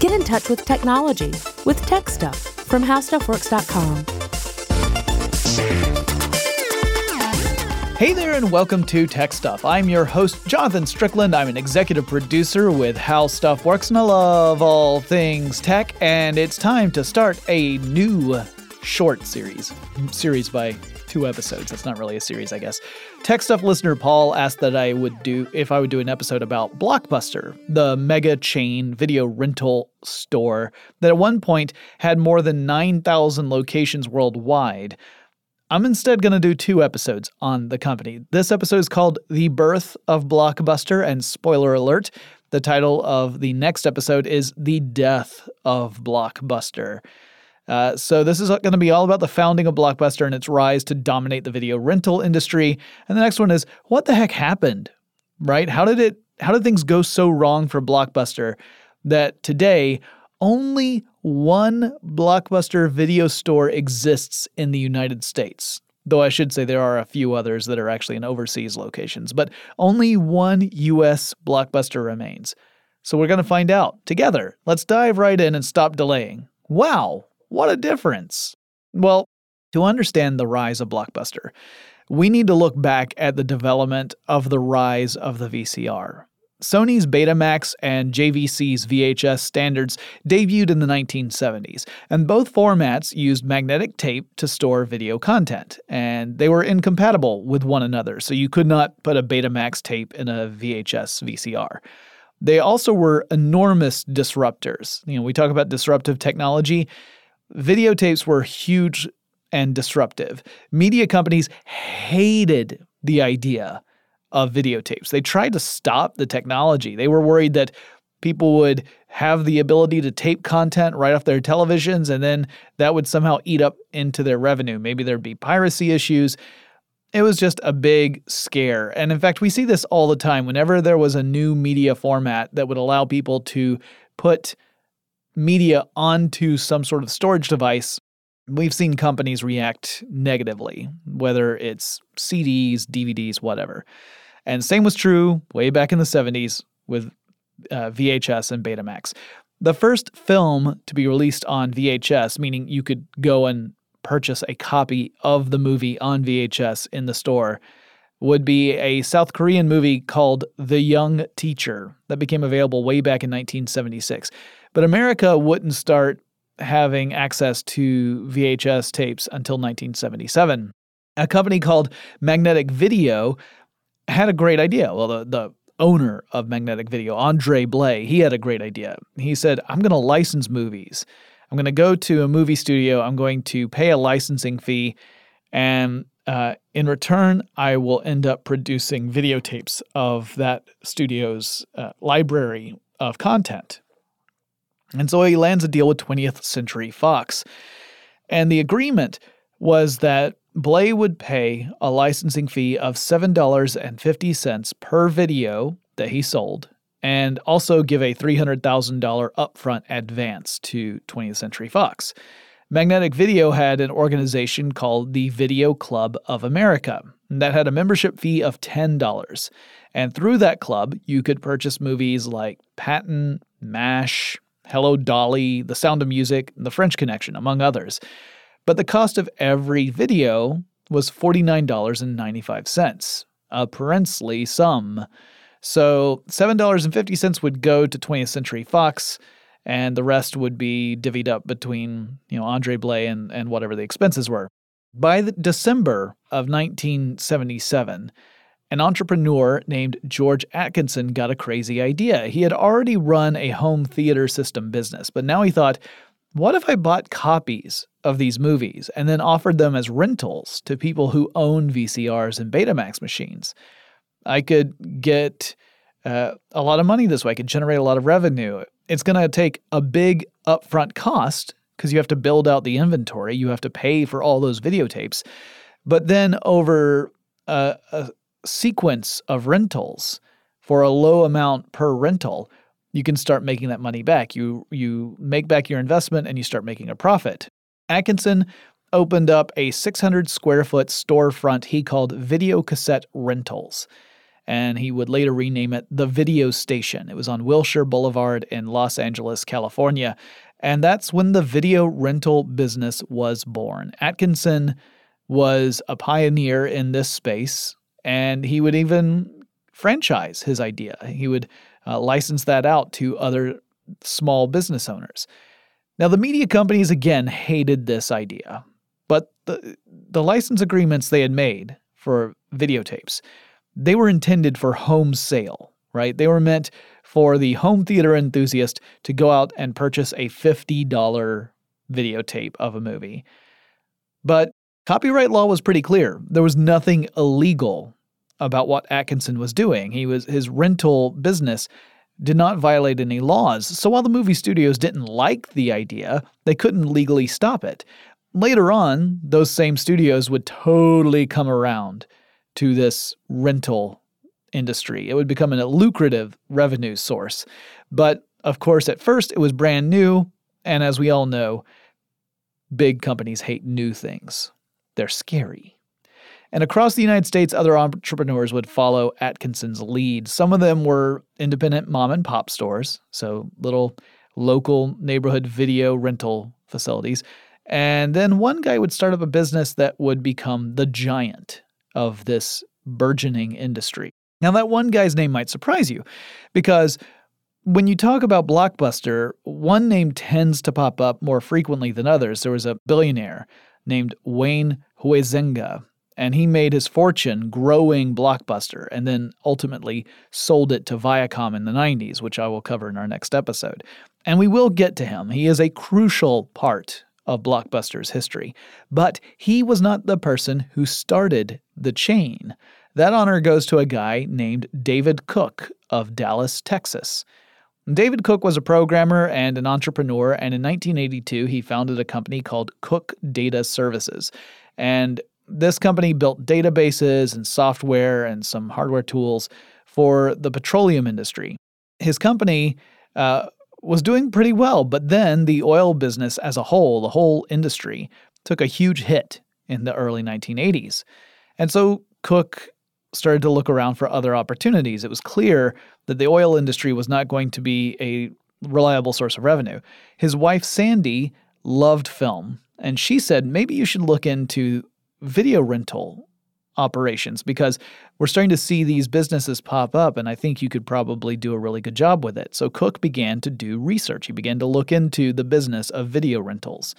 Get in touch with technology with Tech Stuff from HowStuffWorks.com. Hey there, and welcome to Tech Stuff. I'm your host, Jonathan Strickland. I'm an executive producer with How Stuff Works, and I love all things tech. And it's time to start a new short series. Series by two episodes. That's not really a series, I guess. Tech Stuff listener Paul asked that I would do if I would do an episode about Blockbuster, the mega chain video rental store that at one point had more than 9,000 locations worldwide. I'm instead going to do two episodes on the company. This episode is called The Birth of Blockbuster, and spoiler alert, the title of the next episode is The Death of Blockbuster. Uh, so, this is going to be all about the founding of Blockbuster and its rise to dominate the video rental industry. And the next one is what the heck happened, right? How did it? How did things go so wrong for Blockbuster that today only one Blockbuster video store exists in the United States. Though I should say there are a few others that are actually in overseas locations, but only one US Blockbuster remains. So we're going to find out together. Let's dive right in and stop delaying. Wow, what a difference! Well, to understand the rise of Blockbuster, we need to look back at the development of the rise of the VCR. Sony's Betamax and JVC's VHS standards debuted in the 1970s, and both formats used magnetic tape to store video content, and they were incompatible with one another, so you could not put a Betamax tape in a VHS VCR. They also were enormous disruptors. You know, we talk about disruptive technology. Videotapes were huge and disruptive. Media companies hated the idea of videotapes. They tried to stop the technology. They were worried that people would have the ability to tape content right off their televisions and then that would somehow eat up into their revenue. Maybe there'd be piracy issues. It was just a big scare. And in fact, we see this all the time. Whenever there was a new media format that would allow people to put media onto some sort of storage device, we've seen companies react negatively, whether it's CDs, DVDs, whatever. And same was true way back in the 70s with uh, VHS and Betamax. The first film to be released on VHS, meaning you could go and purchase a copy of the movie on VHS in the store, would be a South Korean movie called The Young Teacher that became available way back in 1976. But America wouldn't start having access to VHS tapes until 1977. A company called Magnetic Video had a great idea. Well, the, the owner of Magnetic Video, Andre Blay, he had a great idea. He said, I'm going to license movies. I'm going to go to a movie studio. I'm going to pay a licensing fee. And uh, in return, I will end up producing videotapes of that studio's uh, library of content. And so he lands a deal with 20th Century Fox. And the agreement was that Blay would pay a licensing fee of $7.50 per video that he sold and also give a $300,000 upfront advance to 20th Century Fox. Magnetic Video had an organization called the Video Club of America that had a membership fee of $10. And through that club, you could purchase movies like Patton, MASH, Hello Dolly, The Sound of Music, The French Connection, among others. But the cost of every video was $49.95, a princely sum. So $7.50 would go to 20th Century Fox, and the rest would be divvied up between, you know, Andre Blay and, and whatever the expenses were. By December of 1977, an entrepreneur named George Atkinson got a crazy idea. He had already run a home theater system business, but now he thought, what if I bought copies of these movies and then offered them as rentals to people who own VCRs and Betamax machines? I could get uh, a lot of money this way. I could generate a lot of revenue. It's going to take a big upfront cost because you have to build out the inventory, you have to pay for all those videotapes. But then over a, a sequence of rentals for a low amount per rental, you can start making that money back. You you make back your investment and you start making a profit. Atkinson opened up a 600 square foot storefront he called Video Cassette Rentals. and he would later rename it the Video Station. It was on Wilshire Boulevard in Los Angeles, California. And that's when the video rental business was born. Atkinson was a pioneer in this space, and he would even franchise his idea. He would uh, license that out to other small business owners. Now, the media companies again hated this idea, but the, the license agreements they had made for videotapes, they were intended for home sale, right? They were meant for the home theater enthusiast to go out and purchase a $50 videotape of a movie. But copyright law was pretty clear. There was nothing illegal about what Atkinson was doing. He was his rental business did not violate any laws. So while the movie studios didn't like the idea, they couldn't legally stop it. Later on, those same studios would totally come around to this rental industry. It would become a lucrative revenue source. But of course, at first it was brand new, and as we all know, big companies hate new things. They're scary. And across the United States, other entrepreneurs would follow Atkinson's lead. Some of them were independent mom and pop stores, so little local neighborhood video rental facilities. And then one guy would start up a business that would become the giant of this burgeoning industry. Now, that one guy's name might surprise you because when you talk about Blockbuster, one name tends to pop up more frequently than others. There was a billionaire named Wayne Huizenga and he made his fortune growing Blockbuster and then ultimately sold it to Viacom in the 90s, which I will cover in our next episode. And we will get to him. He is a crucial part of Blockbuster's history, but he was not the person who started the chain. That honor goes to a guy named David Cook of Dallas, Texas. David Cook was a programmer and an entrepreneur, and in 1982, he founded a company called Cook Data Services. And this company built databases and software and some hardware tools for the petroleum industry. His company uh, was doing pretty well, but then the oil business as a whole, the whole industry, took a huge hit in the early 1980s. And so Cook started to look around for other opportunities. It was clear that the oil industry was not going to be a reliable source of revenue. His wife, Sandy, loved film, and she said, maybe you should look into video rental operations because we're starting to see these businesses pop up and I think you could probably do a really good job with it. So Cook began to do research. He began to look into the business of video rentals.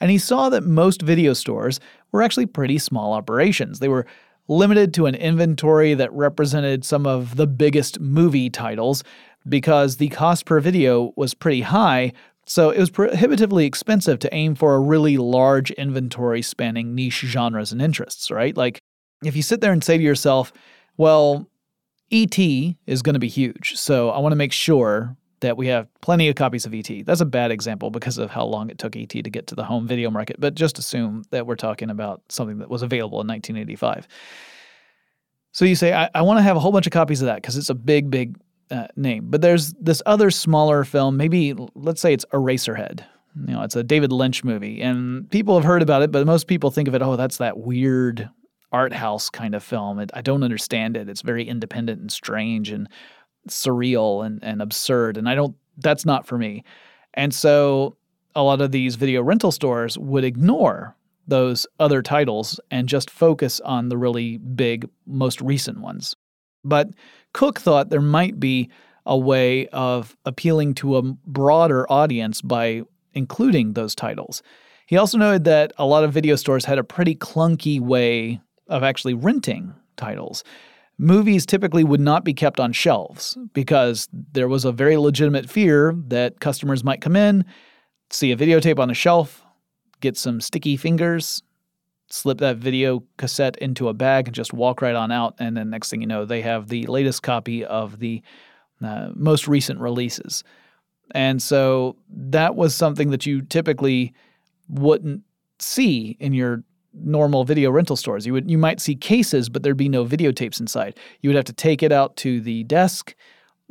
And he saw that most video stores were actually pretty small operations. They were limited to an inventory that represented some of the biggest movie titles because the cost per video was pretty high so it was prohibitively expensive to aim for a really large inventory spanning niche genres and interests, right? Like if you sit there and say to yourself, well, ET is going to be huge, so I want to make sure that we have plenty of copies of ET. That's a bad example because of how long it took ET to get to the home video market, but just assume that we're talking about something that was available in 1985. So you say, I, I want to have a whole bunch of copies of that because it's a big, big uh, name. But there's this other smaller film, maybe let's say it's Eraserhead. You know, it's a David Lynch movie, and people have heard about it, but most people think of it, oh, that's that weird art house kind of film. It, I don't understand it. It's very independent and strange and surreal and, and absurd, and I don't. That's not for me. And so a lot of these video rental stores would ignore those other titles and just focus on the really big, most recent ones. But Cook thought there might be a way of appealing to a broader audience by including those titles. He also noted that a lot of video stores had a pretty clunky way of actually renting titles. Movies typically would not be kept on shelves because there was a very legitimate fear that customers might come in, see a videotape on a shelf, get some sticky fingers, slip that video cassette into a bag and just walk right on out. And then next thing you know, they have the latest copy of the uh, most recent releases. And so that was something that you typically wouldn't see in your normal video rental stores. You would you might see cases, but there'd be no videotapes inside. You would have to take it out to the desk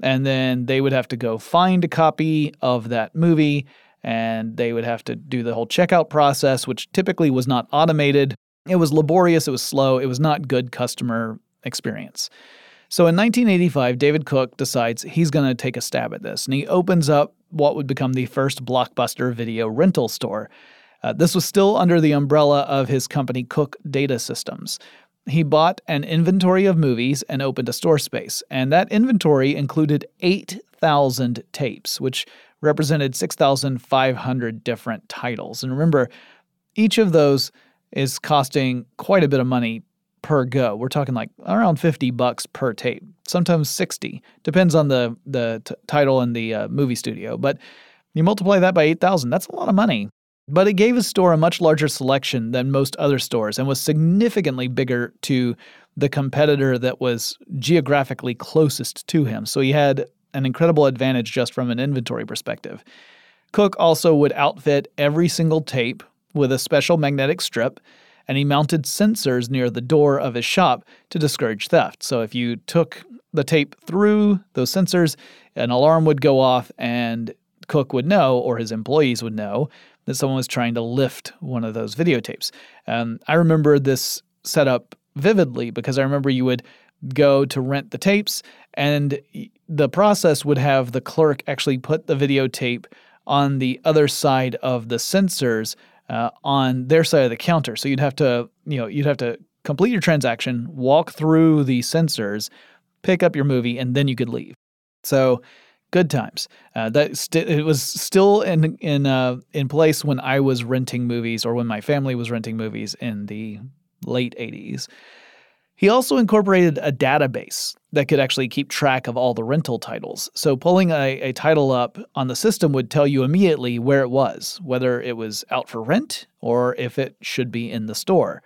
and then they would have to go find a copy of that movie and they would have to do the whole checkout process, which typically was not automated. It was laborious, it was slow, it was not good customer experience. So in 1985, David Cook decides he's going to take a stab at this, and he opens up what would become the first blockbuster video rental store. Uh, this was still under the umbrella of his company Cook Data Systems. He bought an inventory of movies and opened a store space, and that inventory included 8,000 tapes, which represented 6,500 different titles. And remember, each of those is costing quite a bit of money per go. We're talking like around 50 bucks per tape, sometimes 60. Depends on the the t- title and the uh, movie studio, but you multiply that by 8,000, that's a lot of money. But it gave his store a much larger selection than most other stores and was significantly bigger to the competitor that was geographically closest to him. So he had an incredible advantage just from an inventory perspective. Cook also would outfit every single tape with a special magnetic strip and he mounted sensors near the door of his shop to discourage theft. So if you took the tape through those sensors, an alarm would go off and Cook would know, or his employees would know, that someone was trying to lift one of those videotapes. Um, I remember this setup vividly because I remember you would go to rent the tapes, and the process would have the clerk actually put the videotape on the other side of the sensors uh, on their side of the counter. So you'd have to, you know, you'd have to complete your transaction, walk through the sensors, pick up your movie, and then you could leave. So good times. Uh, that st- it was still in in uh, in place when I was renting movies or when my family was renting movies in the late 80s. He also incorporated a database that could actually keep track of all the rental titles. So, pulling a, a, title up on the system would tell you immediately where it was, whether it was out for rent or if it should be in the store.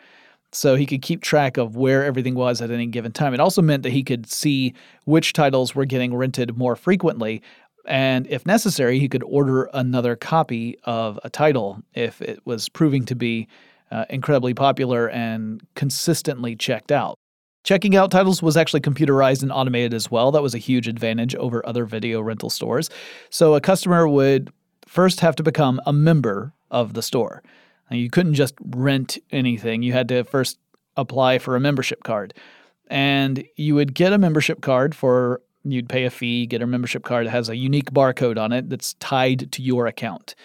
So, he could keep track of where everything was at any given time. It also meant that he could see which titles were getting rented more frequently. And if necessary, he could order another copy of a title if it was proving to be uh, incredibly popular and consistently checked out. Checking out titles was actually computerized and automated as well. That was a huge advantage over other video rental stores. So a customer would first have to become a member of the store. You couldn't just rent anything, you had to first apply for a membership card. And you would get a membership card for, you'd pay a fee, get a membership card that has a unique barcode on it that's tied to your account.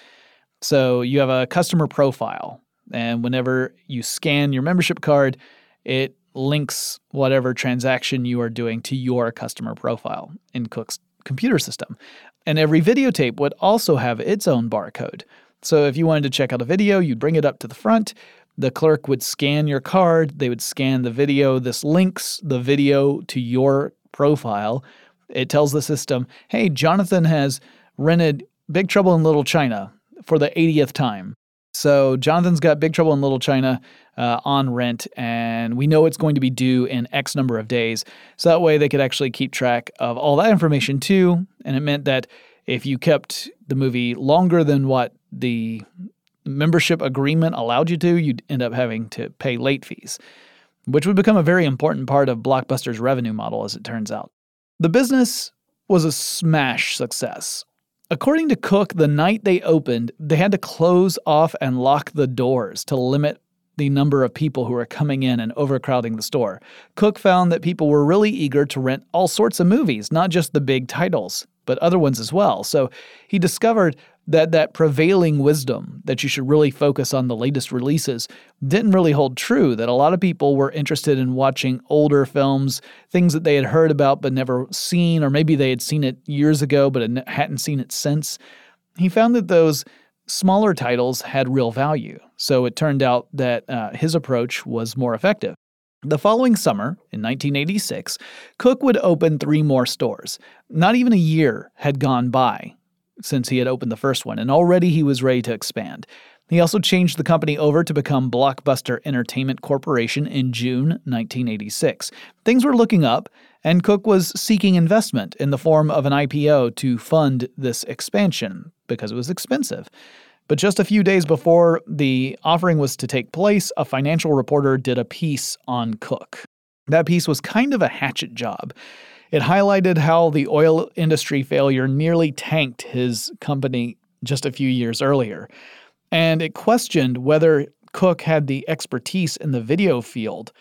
So you have a customer profile and whenever you scan your membership card, it links whatever transaction you are doing to your customer profile in Cook's computer system. And every videotape would also have its own barcode. So if you wanted to check out a video, you'd bring it up to the front. The clerk would scan your card, they would scan the video. This links the video to your profile. It tells the system, hey, Jonathan has rented Big Trouble in Little China for the 80th time. So Jonathan's got Big Trouble in Little China uh, on rent, and we know it's going to be due in X number of days. So that way they could actually keep track of all that information too. And it meant that if you kept the movie longer than what the membership agreement allowed you to, you'd end up having to pay late fees, which would become a very important part of Blockbuster's revenue model, as it turns out. The business was a smash success. According to Cook, the night they opened, they had to close off and lock the doors to limit the number of people who were coming in and overcrowding the store. Cook found that people were really eager to rent all sorts of movies, not just the big titles, but other ones as well. So he discovered that that prevailing wisdom that you should really focus on the latest releases didn't really hold true that a lot of people were interested in watching older films things that they had heard about but never seen or maybe they had seen it years ago but hadn't seen it since he found that those smaller titles had real value so it turned out that uh, his approach was more effective the following summer, in 1986, Cook would open three more stores. Not even a year had gone by since he had opened the first one, and already he was ready to expand. He also changed the company over to become Blockbuster Entertainment Corporation in June 1986. Things were looking up, and Cook was seeking investment in the form of an IPO to fund this expansion because it was expensive. But just a few days before the offering was to take place, a financial reporter did a piece on Cook. That piece was kind of a hatchet job. It highlighted how the oil industry failure nearly tanked his company just a few years earlier. And it questioned whether Cook had the expertise in the video field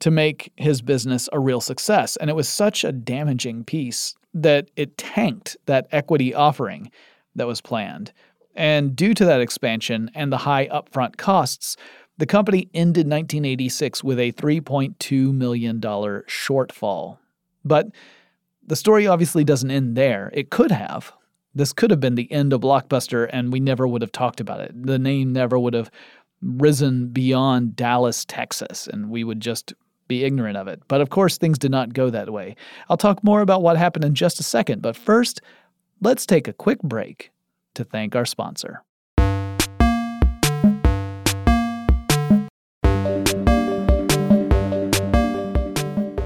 to make his business a real success. And it was such a damaging piece that it tanked that equity offering that was planned. And due to that expansion and the high upfront costs, the company ended 1986 with a $3.2 million shortfall. But the story obviously doesn't end there. It could have. This could have been the end of Blockbuster, and we never would have talked about it. The name never would have risen beyond Dallas, Texas, and we would just be ignorant of it. But of course, things did not go that way. I'll talk more about what happened in just a second, but first, let's take a quick break to thank our sponsor.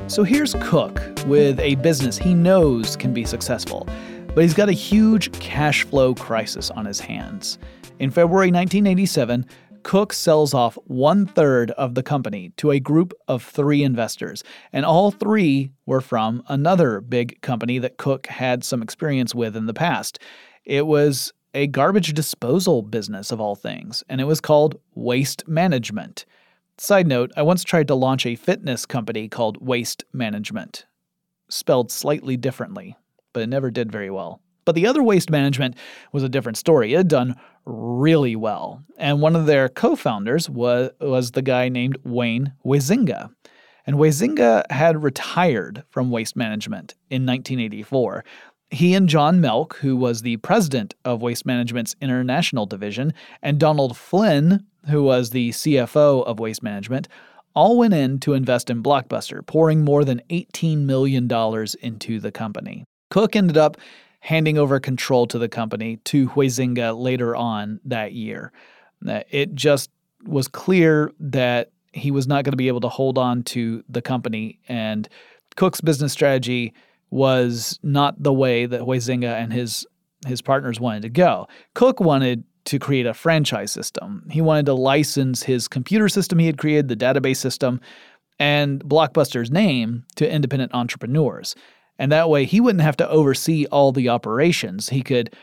So here's Cook with a business he knows can be successful, but he's got a huge cash flow crisis on his hands. In February 1987, Cook sells off one third of the company to a group of three investors, and all three were from another big company that Cook had some experience with in the past. It was a garbage disposal business of all things, and it was called Waste Management. Side note, I once tried to launch a fitness company called Waste Management, spelled slightly differently, but it never did very well. But the other waste management was a different story. It had done really well. And one of their co founders was, was the guy named Wayne Huizenga. And Huizenga had retired from waste management in 1984. He and John Melk, who was the president of Waste Management's international division, and Donald Flynn, who was the CFO of Waste Management, all went in to invest in Blockbuster, pouring more than $18 million into the company. Cook ended up handing over control to the company to Huizenga later on that year. Uh, it just was clear that he was not going to be able to hold on to the company, and Cook's business strategy was not the way that Huizenga and his his partners wanted to go. Cook wanted to create a franchise system. He wanted to license his computer system he had created, the database system, and Blockbuster's name to independent entrepreneurs. And that way he wouldn't have to oversee all the operations. He could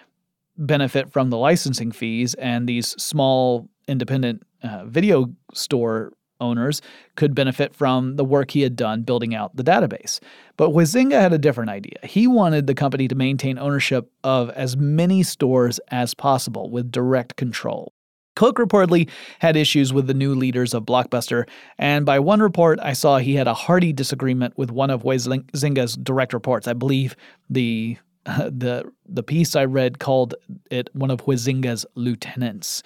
benefit from the licensing fees, and these small independent uh, video store owners could benefit from the work he had done building out the database. But Huizenga had a different idea. He wanted the company to maintain ownership of as many stores as possible with direct control. Cook reportedly had issues with the new leaders of Blockbuster, and by one report, I saw he had a hearty disagreement with one of Huizenga's direct reports. I believe the the the piece I read called it one of Huizenga's lieutenants.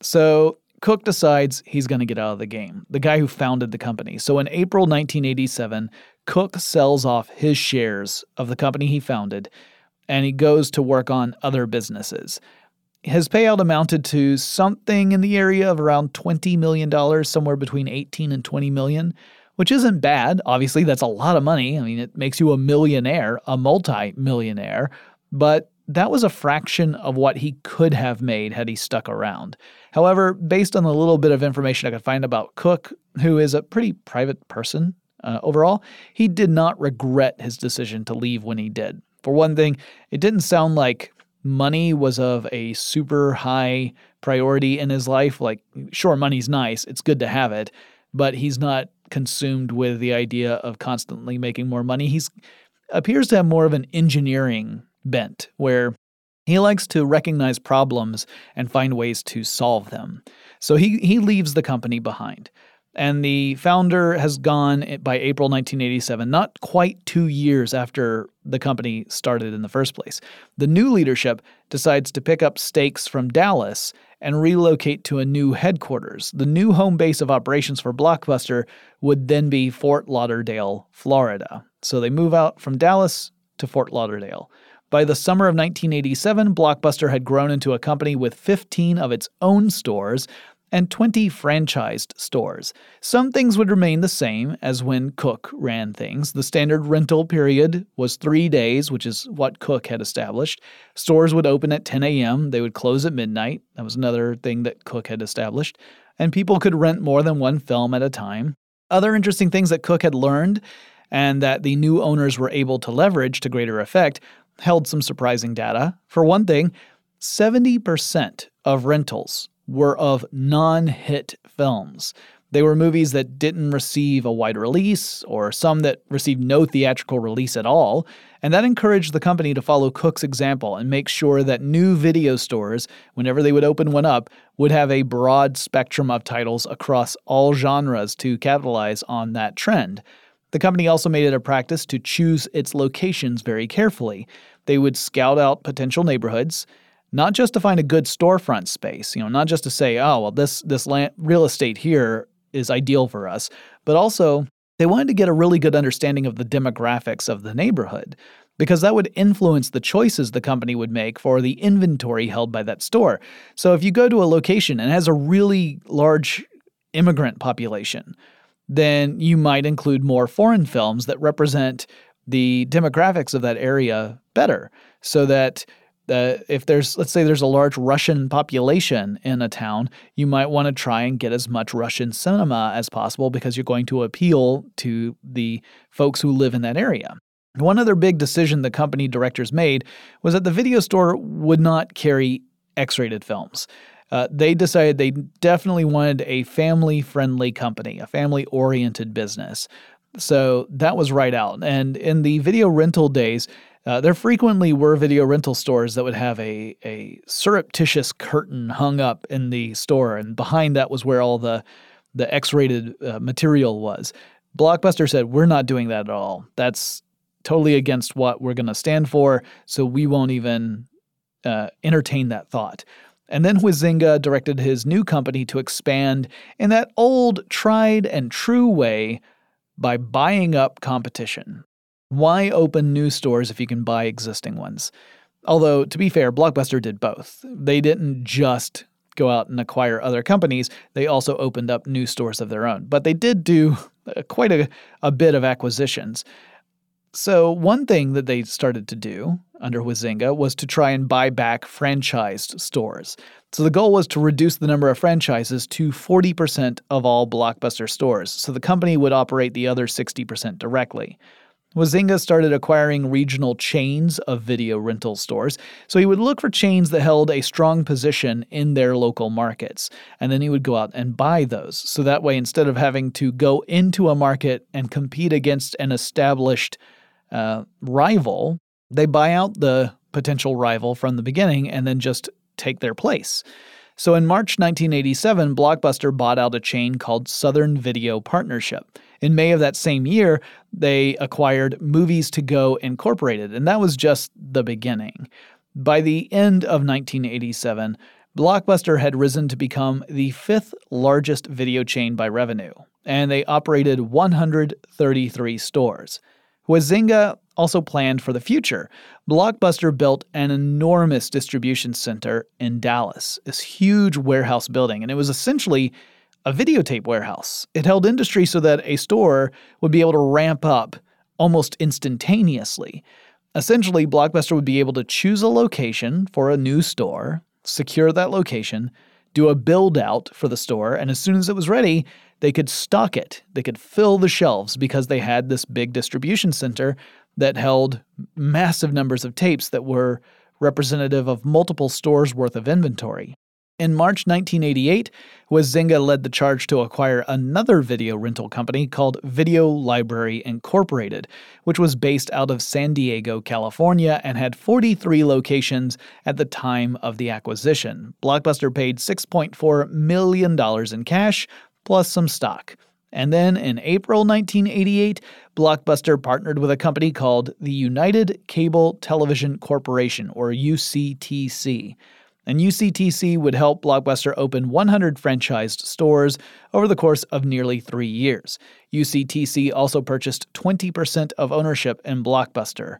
So Cook decides he's going to get out of the game, the guy who founded the company. So in April 1987, Cook sells off his shares of the company he founded and he goes to work on other businesses. His payout amounted to something in the area of around $20 million, somewhere between 18 and 20 million, which isn't bad. Obviously, that's a lot of money. I mean, it makes you a millionaire, a multi-millionaire, but that was a fraction of what he could have made had he stuck around. However, based on the little bit of information I could find about Cook, who is a pretty private person uh, overall, he did not regret his decision to leave when he did. For one thing, it didn't sound like money was of a super high priority in his life. Like, sure, money's nice, it's good to have it, but he's not consumed with the idea of constantly making more money. He's appears to have more of an engineering bent where he likes to recognize problems and find ways to solve them. So he, he leaves the company behind. And the founder has gone by April 1987, not quite two years after the company started in the first place. The new leadership decides to pick up stakes from Dallas and relocate to a new headquarters. The new home base of operations for Blockbuster would then be Fort Lauderdale, Florida. So they move out from Dallas to Fort Lauderdale. By the summer of 1987, Blockbuster had grown into a company with 15 of its own stores and 20 franchised stores. Some things would remain the same as when Cook ran things. The standard rental period was three days, which is what Cook had established. Stores would open at 10 a.m., they would close at midnight. That was another thing that Cook had established. And people could rent more than one film at a time. Other interesting things that Cook had learned and that the new owners were able to leverage to greater effect held some surprising data. For one thing, 70% of rentals were of non hit films. They were movies that didn't receive a wide release or some that received no theatrical release at all, and that encouraged the company to follow Cook's example and make sure that new video stores, whenever they would open one up, would have a broad spectrum of titles across all genres to capitalize on that trend. The company also made it a practice to choose its locations very carefully. They would scout out potential neighborhoods, not just to find a good storefront space, you know, not just to say, oh, well, this this land, real estate here is ideal for us, but also they wanted to get a really good understanding of the demographics of the neighborhood because that would influence the choices the company would make for the inventory held by that store. So if you go to a location and has a really large immigrant population, then you might include more foreign films that represent the demographics of that area better so that uh, if there's let's say there's a large Russian population in a town, you might want to try and get as much Russian cinema as possible because you're going to appeal to the folks who live in that area. One other big decision the company directors made was that the video store would not carry X-rated films. Uh, they decided they definitely wanted a family-friendly company, a family-oriented business. So that was right out. And in the video rental days, uh, there frequently were video rental stores that would have a, a surreptitious curtain hung up in the store, and behind that was where all the, the X rated uh, material was. Blockbuster said, We're not doing that at all. That's totally against what we're going to stand for, so we won't even uh, entertain that thought. And then Huizenga directed his new company to expand in that old, tried and true way by buying up competition. Why open new stores if you can buy existing ones? Although, to be fair, Blockbuster did both. They didn't just go out and acquire other companies, they also opened up new stores of their own. But they did do quite a, a bit of acquisitions. So, one thing that they started to do under Huizenga was to try and buy back franchised stores. So, the goal was to reduce the number of franchises to 40% of all Blockbuster stores, so the company would operate the other 60% directly. Huizenga started acquiring regional chains of video rental stores, so he would look for chains that held a strong position in their local markets, and then he would go out and buy those. So that way, instead of having to go into a market and compete against an established uh, rival, they buy out the potential rival from the beginning and then just take their place. So in March 1987, Blockbuster bought out a chain called Southern Video Partnership. In May of that same year, they acquired Movies to Go Incorporated, and that was just the beginning. By the end of 1987, Blockbuster had risen to become the fifth largest video chain by revenue, and they operated 133 stores. Huizenga also planned for the future. Blockbuster built an enormous distribution center in Dallas, this huge warehouse building, and it was essentially a videotape warehouse. It held industry so that a store would be able to ramp up almost instantaneously. Essentially, Blockbuster would be able to choose a location for a new store, secure that location, do a build out for the store, and as soon as it was ready, they could stock it. They could fill the shelves because they had this big distribution center that held massive numbers of tapes that were representative of multiple stores worth of inventory. In March 1988, Huizenga led the charge to acquire another video rental company called Video Library Incorporated, which was based out of San Diego, California, and had 43 locations at the time of the acquisition. Blockbuster paid $6.4 million in cash, plus some stock. And then in April 1988, Blockbuster partnered with a company called the United Cable Television Corporation, or UCTC and UCTC would help Blockbuster open 100 franchised stores over the course of nearly three years. UCTC also purchased 20% of ownership in Blockbuster,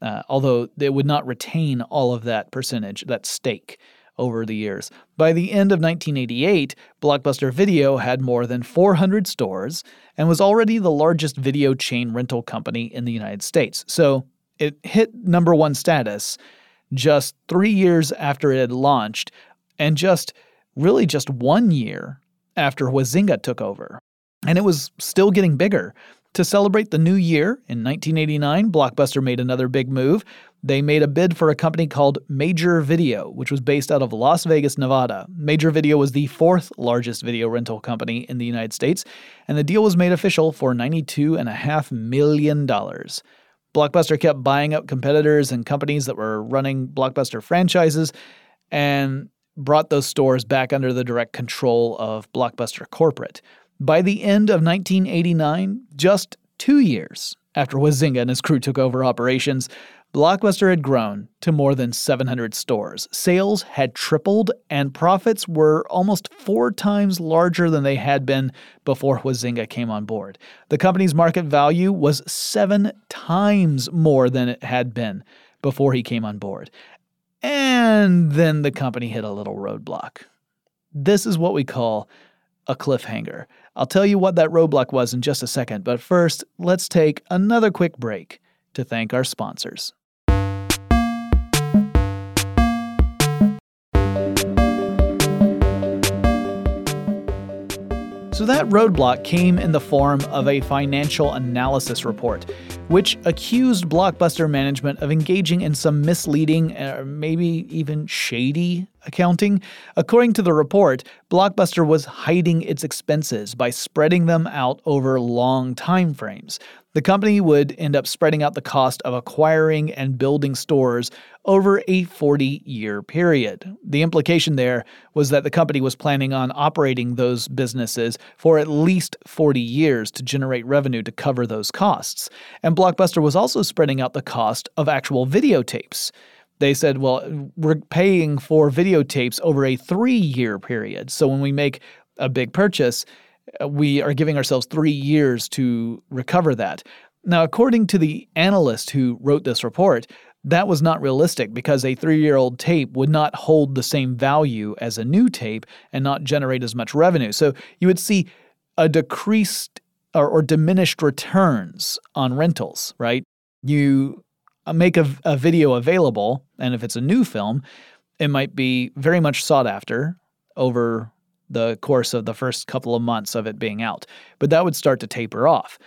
uh, although they would not retain all of that percentage, that stake, over the years. By the end of 1988, Blockbuster Video had more than 400 stores and was already the largest video chain rental company in the United States. So it hit number one status just three years after it had launched, and just really just one year after Huizenga took over. And it was still getting bigger. To celebrate the new year in 1989, Blockbuster made another big move. they made a bid for a company called Major Video, which was based out of Las Vegas, Nevada. Major Video was the fourth largest video rental company in the United States, and the deal was made official for $92.5 million. Blockbuster kept buying up competitors and companies that were running Blockbuster franchises and brought those stores back under the direct control of Blockbuster Corporate. By the end of 1989, just two years after Huizenga and his crew took over operations, Blockbuster had grown to more than 700 stores. Sales had tripled, and profits were almost four times larger than they had been before Huizenga came on board. The company's market value was seven times more than it had been before he came on board. And then the company hit a little roadblock. This is what we call a cliffhanger. I'll tell you what that roadblock was in just a second, but first, let's take another quick break to thank our sponsors. So that roadblock came in the form of a financial analysis report, which accused Blockbuster management of engaging in some misleading or maybe even shady accounting. According to the report, Blockbuster was hiding its expenses by spreading them out over long time frames. The company would end up spreading out the cost of acquiring and building stores over a 40 year period. The implication there was that the company was planning on operating those businesses for at least 40 years to generate revenue to cover those costs. And Blockbuster was also spreading out the cost of actual videotapes. They said, well, we're paying for videotapes over a three year period. So when we make a big purchase, uh, we are giving ourselves three years to recover that. Now, according to the analyst who wrote this report, that was not realistic because a three year old tape would not hold the same value as a new tape and not generate as much revenue. So you would see a decreased or, or diminished returns on rentals, right? You uh, make a, a video available, and if it's a new film, it might be very much sought after over the course of the first couple of months of it being out. But that would start to taper off.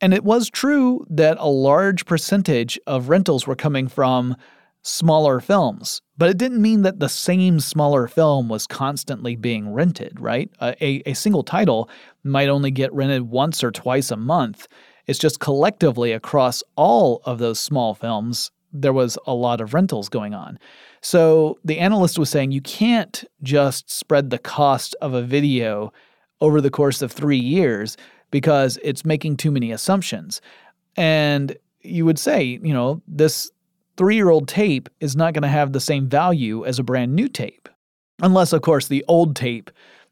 And it was true that a large percentage of rentals were coming from smaller films, but it didn't mean that the same smaller film was constantly being rented, right? A, a single title might only get rented once or twice a month. It's just collectively across all of those small films, there was a lot of rentals going on. So the analyst was saying you can't just spread the cost of a video over the course of three years because it's making too many assumptions. And you would say, you know, this three year old tape is not going to have the same value as a brand new tape. Unless, of course, the old tape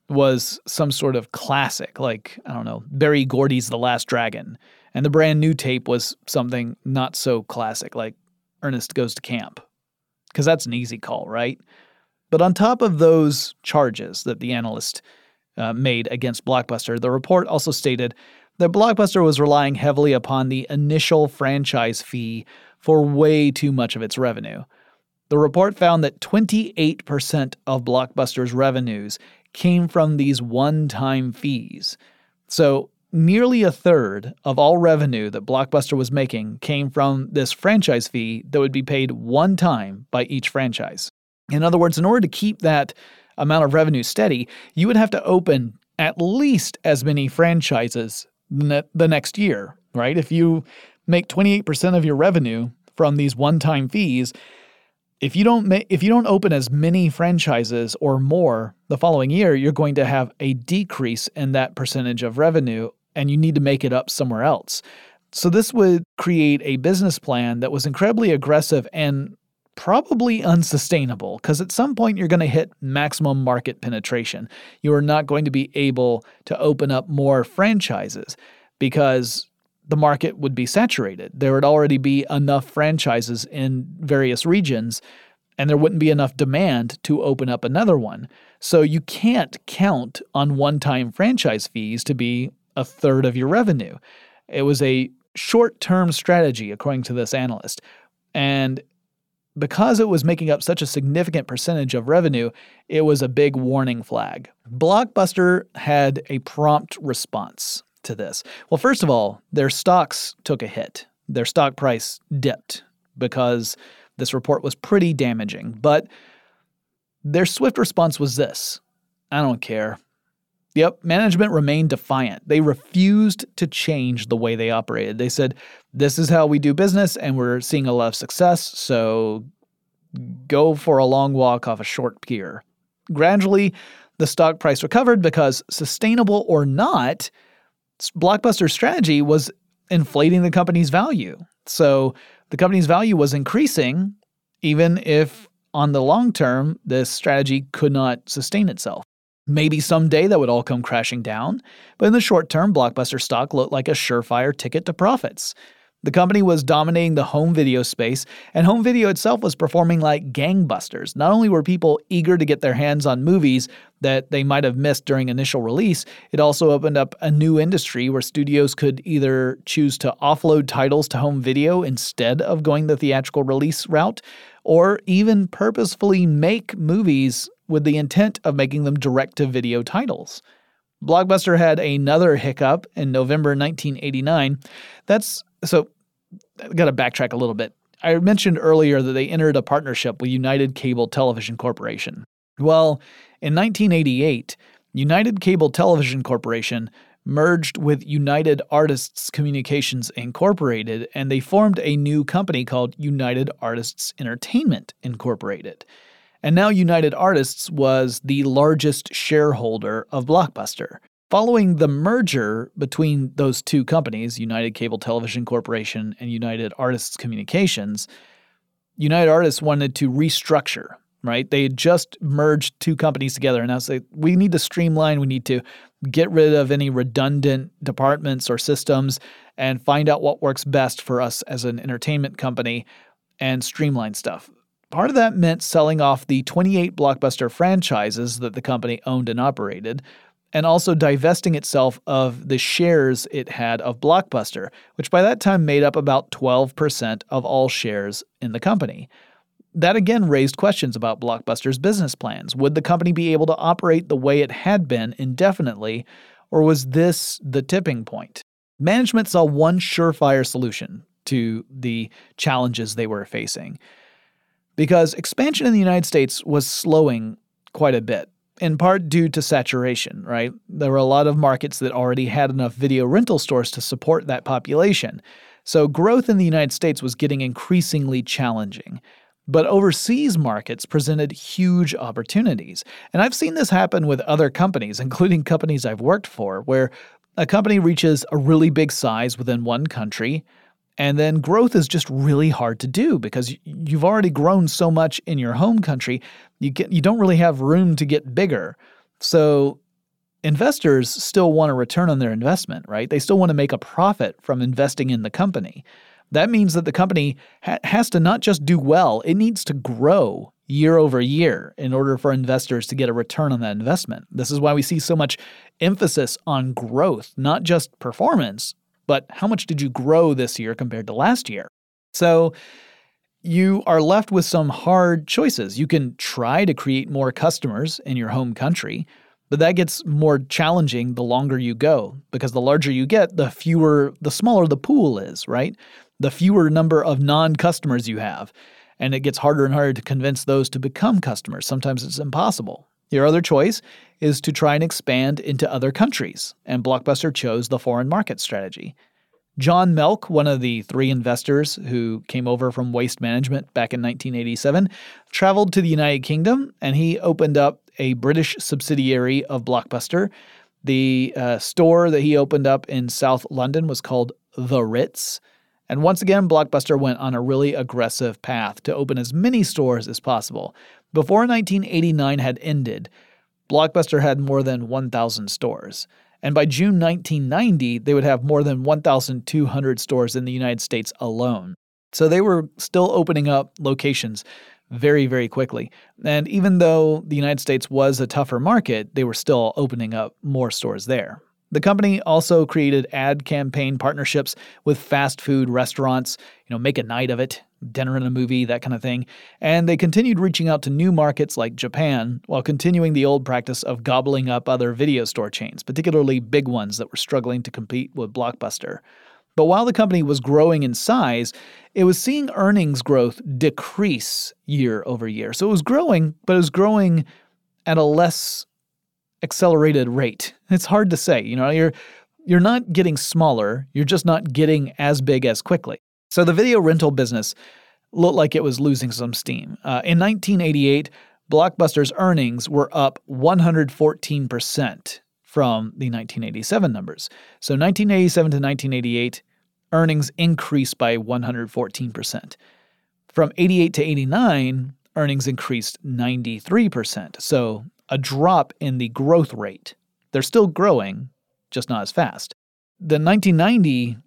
was some sort of classic, like, I don't know, Berry Gordy's The Last Dragon. And the brand new tape was something not so classic, like Ernest Goes to Camp because that's an easy call, right? But on top of those charges that the analyst uh, made against Blockbuster, the report also stated that Blockbuster was relying heavily upon the initial franchise fee for way too much of its revenue. The report found that 28% of Blockbuster's revenues came from these one time fees. So nearly a third of all revenue that Blockbuster was making came from this franchise fee that would be paid one time by each franchise. In other words, in order to keep that amount of revenue steady, you would have to open at least as many franchises the next year, right? If you make 28% of your revenue from these one-time fees, if you don't ma- if you don't open as many franchises or more the following year, you're going to have a decrease in that percentage of revenue and you need to make it up somewhere else. So, this would create a business plan that was incredibly aggressive and probably unsustainable because at some point you're going to hit maximum market penetration. You are not going to be able to open up more franchises because the market would be saturated. There would already be enough franchises in various regions, and there wouldn't be enough demand to open up another one. So you can't count on one time franchise fees to be a third of your revenue. It was a short term strategy, according to this analyst. And because it was making up such a significant percentage of revenue, it was a big warning flag. Blockbuster had a prompt response to this. Well, first of all, their stocks took a hit, their stock price dipped because this report was pretty damaging. But their swift response was this I don't care. Yep, management remained defiant. They refused to change the way they operated. They said, This is how we do business, and we're seeing a lot of success, so go for a long walk off a short pier. Gradually, the stock price recovered because, sustainable or not, Blockbuster's strategy was inflating the company's value. So the company's value was increasing, even if on the long term, this strategy could not sustain itself. Maybe someday that would all come crashing down, but in the short term, Blockbuster stock looked like a surefire ticket to profits. The company was dominating the home video space, and home video itself was performing like gangbusters. Not only were people eager to get their hands on movies that they might have missed during initial release, it also opened up a new industry where studios could either choose to offload titles to home video instead of going the theatrical release route, or even purposefully make movies with the intent of making them direct to video titles. Blockbuster had another hiccup in November 1989. That's so I got to backtrack a little bit. I mentioned earlier that they entered a partnership with United Cable Television Corporation. Well, in 1988, United Cable Television Corporation merged with United Artists Communications Incorporated and they formed a new company called United Artists Entertainment Incorporated. And now United Artists was the largest shareholder of Blockbuster. Following the merger between those two companies, United Cable Television Corporation and United Artists Communications, United Artists wanted to restructure, right? They had just merged two companies together and now say we need to streamline, we need to get rid of any redundant departments or systems and find out what works best for us as an entertainment company and streamline stuff. Part of that meant selling off the 28 blockbuster franchises that the company owned and operated, and also divesting itself of the shares it had of Blockbuster, which by that time made up about 12% of all shares in the company. That again raised questions about Blockbuster's business plans. Would the company be able to operate the way it had been indefinitely, or was this the tipping point? Management saw one surefire solution to the challenges they were facing. Because expansion in the United States was slowing quite a bit in part due to saturation, right? There were a lot of markets that already had enough video rental stores to support that population. So growth in the United States was getting increasingly challenging. But overseas markets presented huge opportunities. And I've seen this happen with other companies, including companies I've worked for, where a company reaches a really big size within one country, and then growth is just really hard to do because you've already grown so much in your home country, you get you don't really have room to get bigger. So investors still want a return on their investment, right? They still want to make a profit from investing in the company. That means that the company ha- has to not just do well, it needs to grow year over year in order for investors to get a return on that investment. This is why we see so much emphasis on growth, not just performance, but how much did you grow this year compared to last year? So you are left with some hard choices. You can try to create more customers in your home country, but that gets more challenging the longer you go because the larger you get, the fewer, the smaller the pool is, right? The fewer number of non customers you have. And it gets harder and harder to convince those to become customers. Sometimes it's impossible. Your other choice is to try and expand into other countries, and Blockbuster chose the foreign market strategy. John Melk, one of the three investors who came over from Waste Management back in 1987, traveled to the United Kingdom and he opened up a British subsidiary of Blockbuster. The uh, store that he opened up in South London was called The Ritz. And once again, Blockbuster went on a really aggressive path to open as many stores as possible. Before 1989 had ended, Blockbuster had more than 1,000 stores. And by June 1990, they would have more than 1,200 stores in the United States alone. So they were still opening up locations very, very quickly. And even though the United States was a tougher market, they were still opening up more stores there. The company also created ad campaign partnerships with fast food restaurants, you know, make a night of it, dinner and a movie, that kind of thing. And they continued reaching out to new markets like Japan while continuing the old practice of gobbling up other video store chains, particularly big ones that were struggling to compete with Blockbuster. But while the company was growing in size, it was seeing earnings growth decrease year over year. So it was growing, but it was growing at a less accelerated rate. It's hard to say. You know, you're you're not getting smaller, you're just not getting as big as quickly. So the video rental business looked like it was losing some steam. Uh, in 1988, Blockbuster's earnings were up 114% from the 1987 numbers. So 1987 to 1988, earnings increased by 114%. From 88 to 89, earnings increased 93%. So a drop in the growth rate. They're still growing, just not as fast. The 1990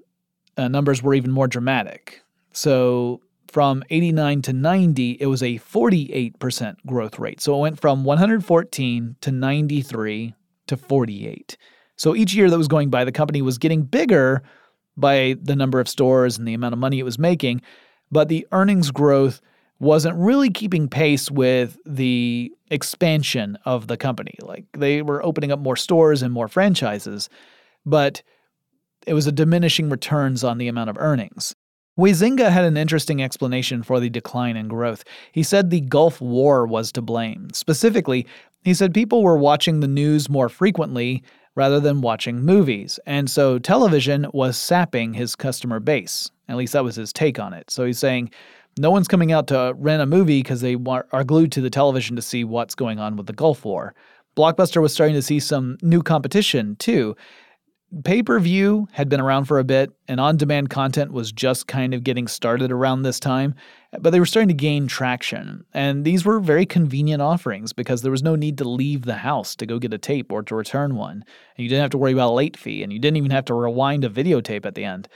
uh, numbers were even more dramatic. So from 89 to 90, it was a 48% growth rate. So it went from 114 to 93 to 48. So each year that was going by, the company was getting bigger by the number of stores and the amount of money it was making, but the earnings growth wasn't really keeping pace with the expansion of the company. Like they were opening up more stores and more franchises, but it was a diminishing returns on the amount of earnings. Huizenga had an interesting explanation for the decline in growth. He said the Gulf War was to blame. Specifically, he said people were watching the news more frequently rather than watching movies, and so television was sapping his customer base. At least that was his take on it. So he's saying no one's coming out to rent a movie because they are glued to the television to see what's going on with the Gulf War. Blockbuster was starting to see some new competition too. Pay per view had been around for a bit, and on demand content was just kind of getting started around this time, but they were starting to gain traction. And these were very convenient offerings because there was no need to leave the house to go get a tape or to return one. And you didn't have to worry about a late fee, and you didn't even have to rewind a videotape at the end.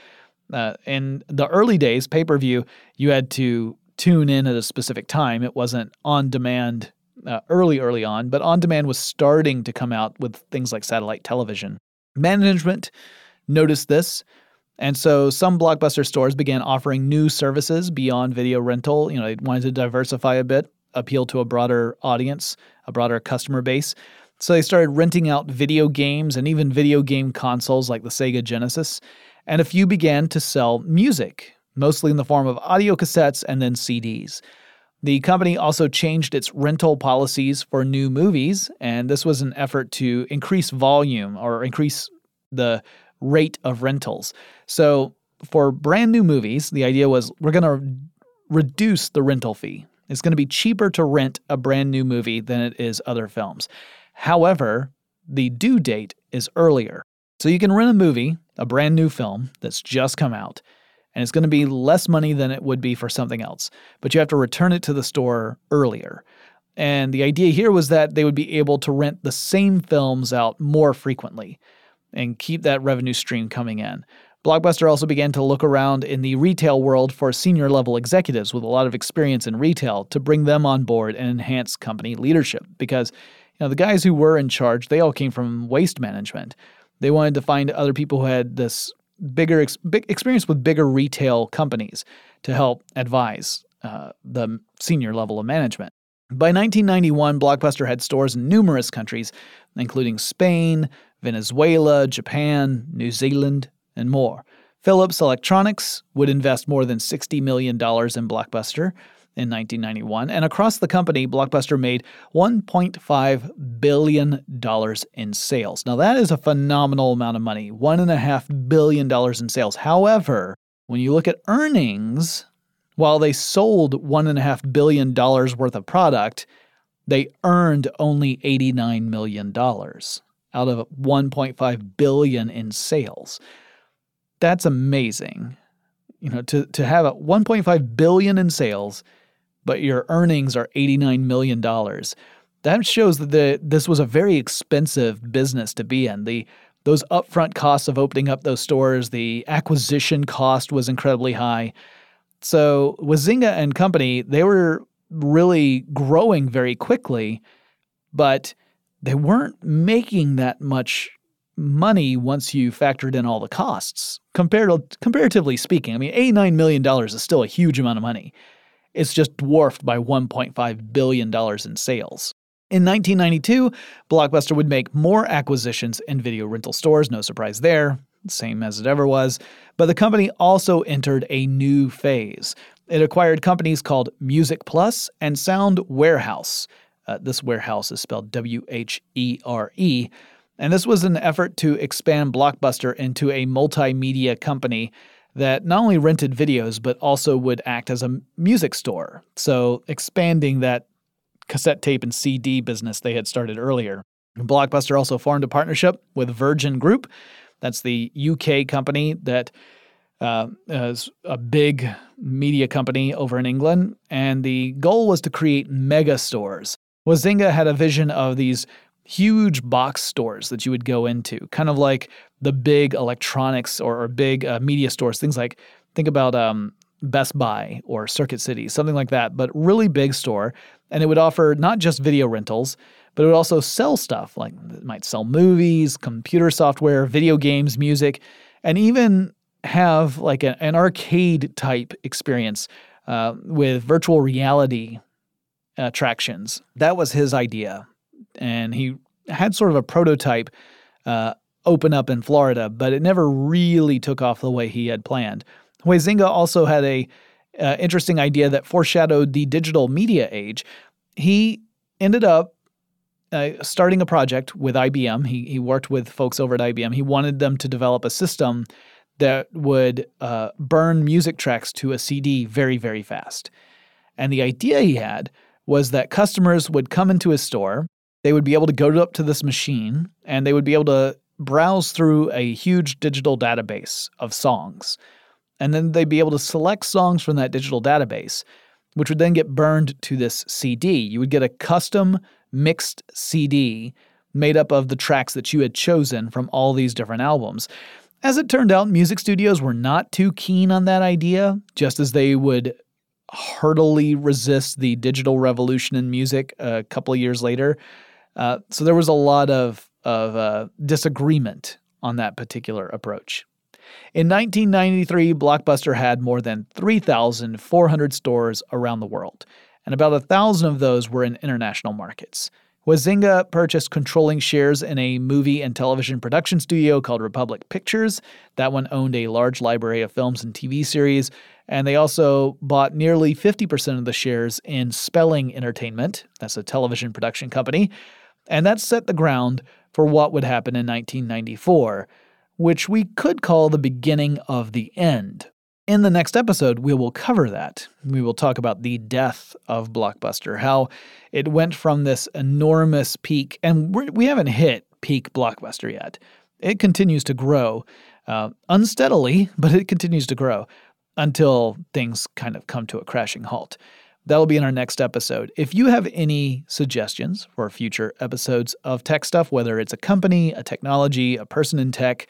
Uh, in the early days, pay per view, you had to tune in at a specific time. It wasn't on demand uh, early, early on, but on demand was starting to come out with things like satellite television. Management noticed this. And so some blockbuster stores began offering new services beyond video rental. You know, they wanted to diversify a bit, appeal to a broader audience, a broader customer base. So they started renting out video games and even video game consoles like the Sega Genesis and a few began to sell music, mostly in the form of audio cassettes and then CDs. The company also changed its rental policies for new movies, and this was an effort to increase volume or increase the rate of rentals. So, for brand new movies, the idea was we're going to reduce the rental fee. It's going to be cheaper to rent a brand new movie than it is other films. However, the due date is earlier. So you can rent a movie, a brand new film that's just come out, and it's going to be less money than it would be for something else, but you have to return it to the store earlier. And the idea here was that they would be able to rent the same films out more frequently and keep that revenue stream coming in. Blockbuster also began to look around in the retail world for senior level executives with a lot of experience in retail to bring them on board and enhance company leadership because you know the guys who were in charge they all came from waste management they wanted to find other people who had this bigger ex- big experience with bigger retail companies to help advise uh, the senior level of management. By 1991, Blockbuster had stores in numerous countries, including Spain, Venezuela, Japan, New Zealand, and more. Philips Electronics would invest more than $60 million in Blockbuster, in 1991, and across the company, Blockbuster made $1.5 billion in sales. Now, that is a phenomenal amount of money $1.5 billion in sales. However, when you look at earnings, while they sold $1.5 billion worth of product, they earned only $89 million out of 1.5 billion in sales. That's amazing. You know, to, to have a 1.5 billion in sales but your earnings are $89 million. That shows that the, this was a very expensive business to be in. The those upfront costs of opening up those stores, the acquisition cost was incredibly high. So Huizenga and company, they were really growing very quickly, but they weren't making that much money once you factored in all the costs. Compared, comparatively speaking, I mean, $89 million is still a huge amount of money. It's just dwarfed by $1.5 billion in sales. In 1992, Blockbuster would make more acquisitions in video rental stores, no surprise there. same as it ever was. But the company also entered a new phase. It acquired companies called Music Plus and Sound Warehouse. Uh, this warehouse is spelled W H E R E. And this was an effort to expand Blockbuster into a multimedia company that not only rented videos, but also would act as a music store. So expanding that cassette tape and CD business they had started earlier. Blockbuster also formed a partnership with Virgin Group. That's the UK company that uh, is a big media company over in England. And the goal was to create mega stores. Huizenga had a vision of these huge box stores that you would go into, kind of like the big electronics or, or big uh, media stores, things like think about um, Best Buy or Circuit City, something like that, but really big store. And it would offer not just video rentals, but it would also sell stuff like it might sell movies, computer software, video games, music, and even have like a, an arcade type experience uh, with virtual reality attractions. That was his idea and he had sort of a prototype uh, open up in Florida, but it never really took off the way he had planned. Huizenga also had a uh, interesting idea that foreshadowed the digital media age. He ended up uh, starting a project with IBM. He, he worked with folks over at IBM. He wanted them to develop a system that would uh, burn music tracks to a CD very, very fast. And the idea he had was that customers would come into his store, they would be able to go up to this machine and they would be able to browse through a huge digital database of songs. And then they'd be able to select songs from that digital database, which would then get burned to this CD. You would get a custom mixed CD made up of the tracks that you had chosen from all these different albums. As it turned out, music studios were not too keen on that idea, just as they would heartily resist the digital revolution in music a couple of years later. Uh, so there was a lot of of uh, disagreement on that particular approach. In 1993, Blockbuster had more than 3,400 stores around the world, and about a thousand of those were in international markets. Huizenga purchased controlling shares in a movie and television production studio called Republic Pictures. That one owned a large library of films and TV series, and they also bought nearly 50% of the shares in Spelling Entertainment. That's a television production company. And that set the ground for what would happen in 1994, which we could call the beginning of the end. In the next episode, we will cover that. We will talk about the death of Blockbuster, how it went from this enormous peak, and we haven't hit peak Blockbuster yet. It continues to grow uh, unsteadily, but it continues to grow until things kind of come to a crashing halt. That'll be in our next episode. If you have any suggestions for future episodes of tech stuff, whether it's a company, a technology, a person in tech,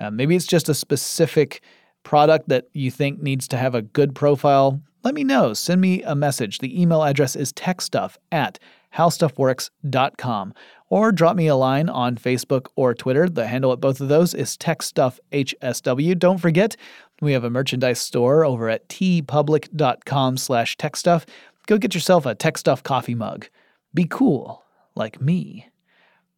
uh, maybe it's just a specific product that you think needs to have a good profile, let me know. Send me a message. The email address is techstuff at howstuffworks.com or drop me a line on Facebook or Twitter. The handle at both of those is techstuffhsw. Don't forget, we have a merchandise store over at teepublic.com slash techstuff. Go get yourself a Tech Stuff coffee mug. Be cool, like me.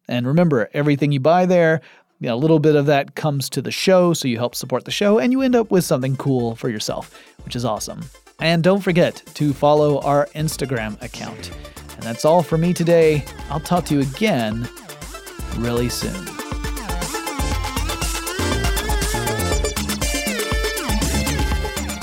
And remember, everything you buy there, you know, a little bit of that comes to the show, so you help support the show, and you end up with something cool for yourself, which is awesome. And don't forget to follow our Instagram account. And that's all for me today. I'll talk to you again really soon.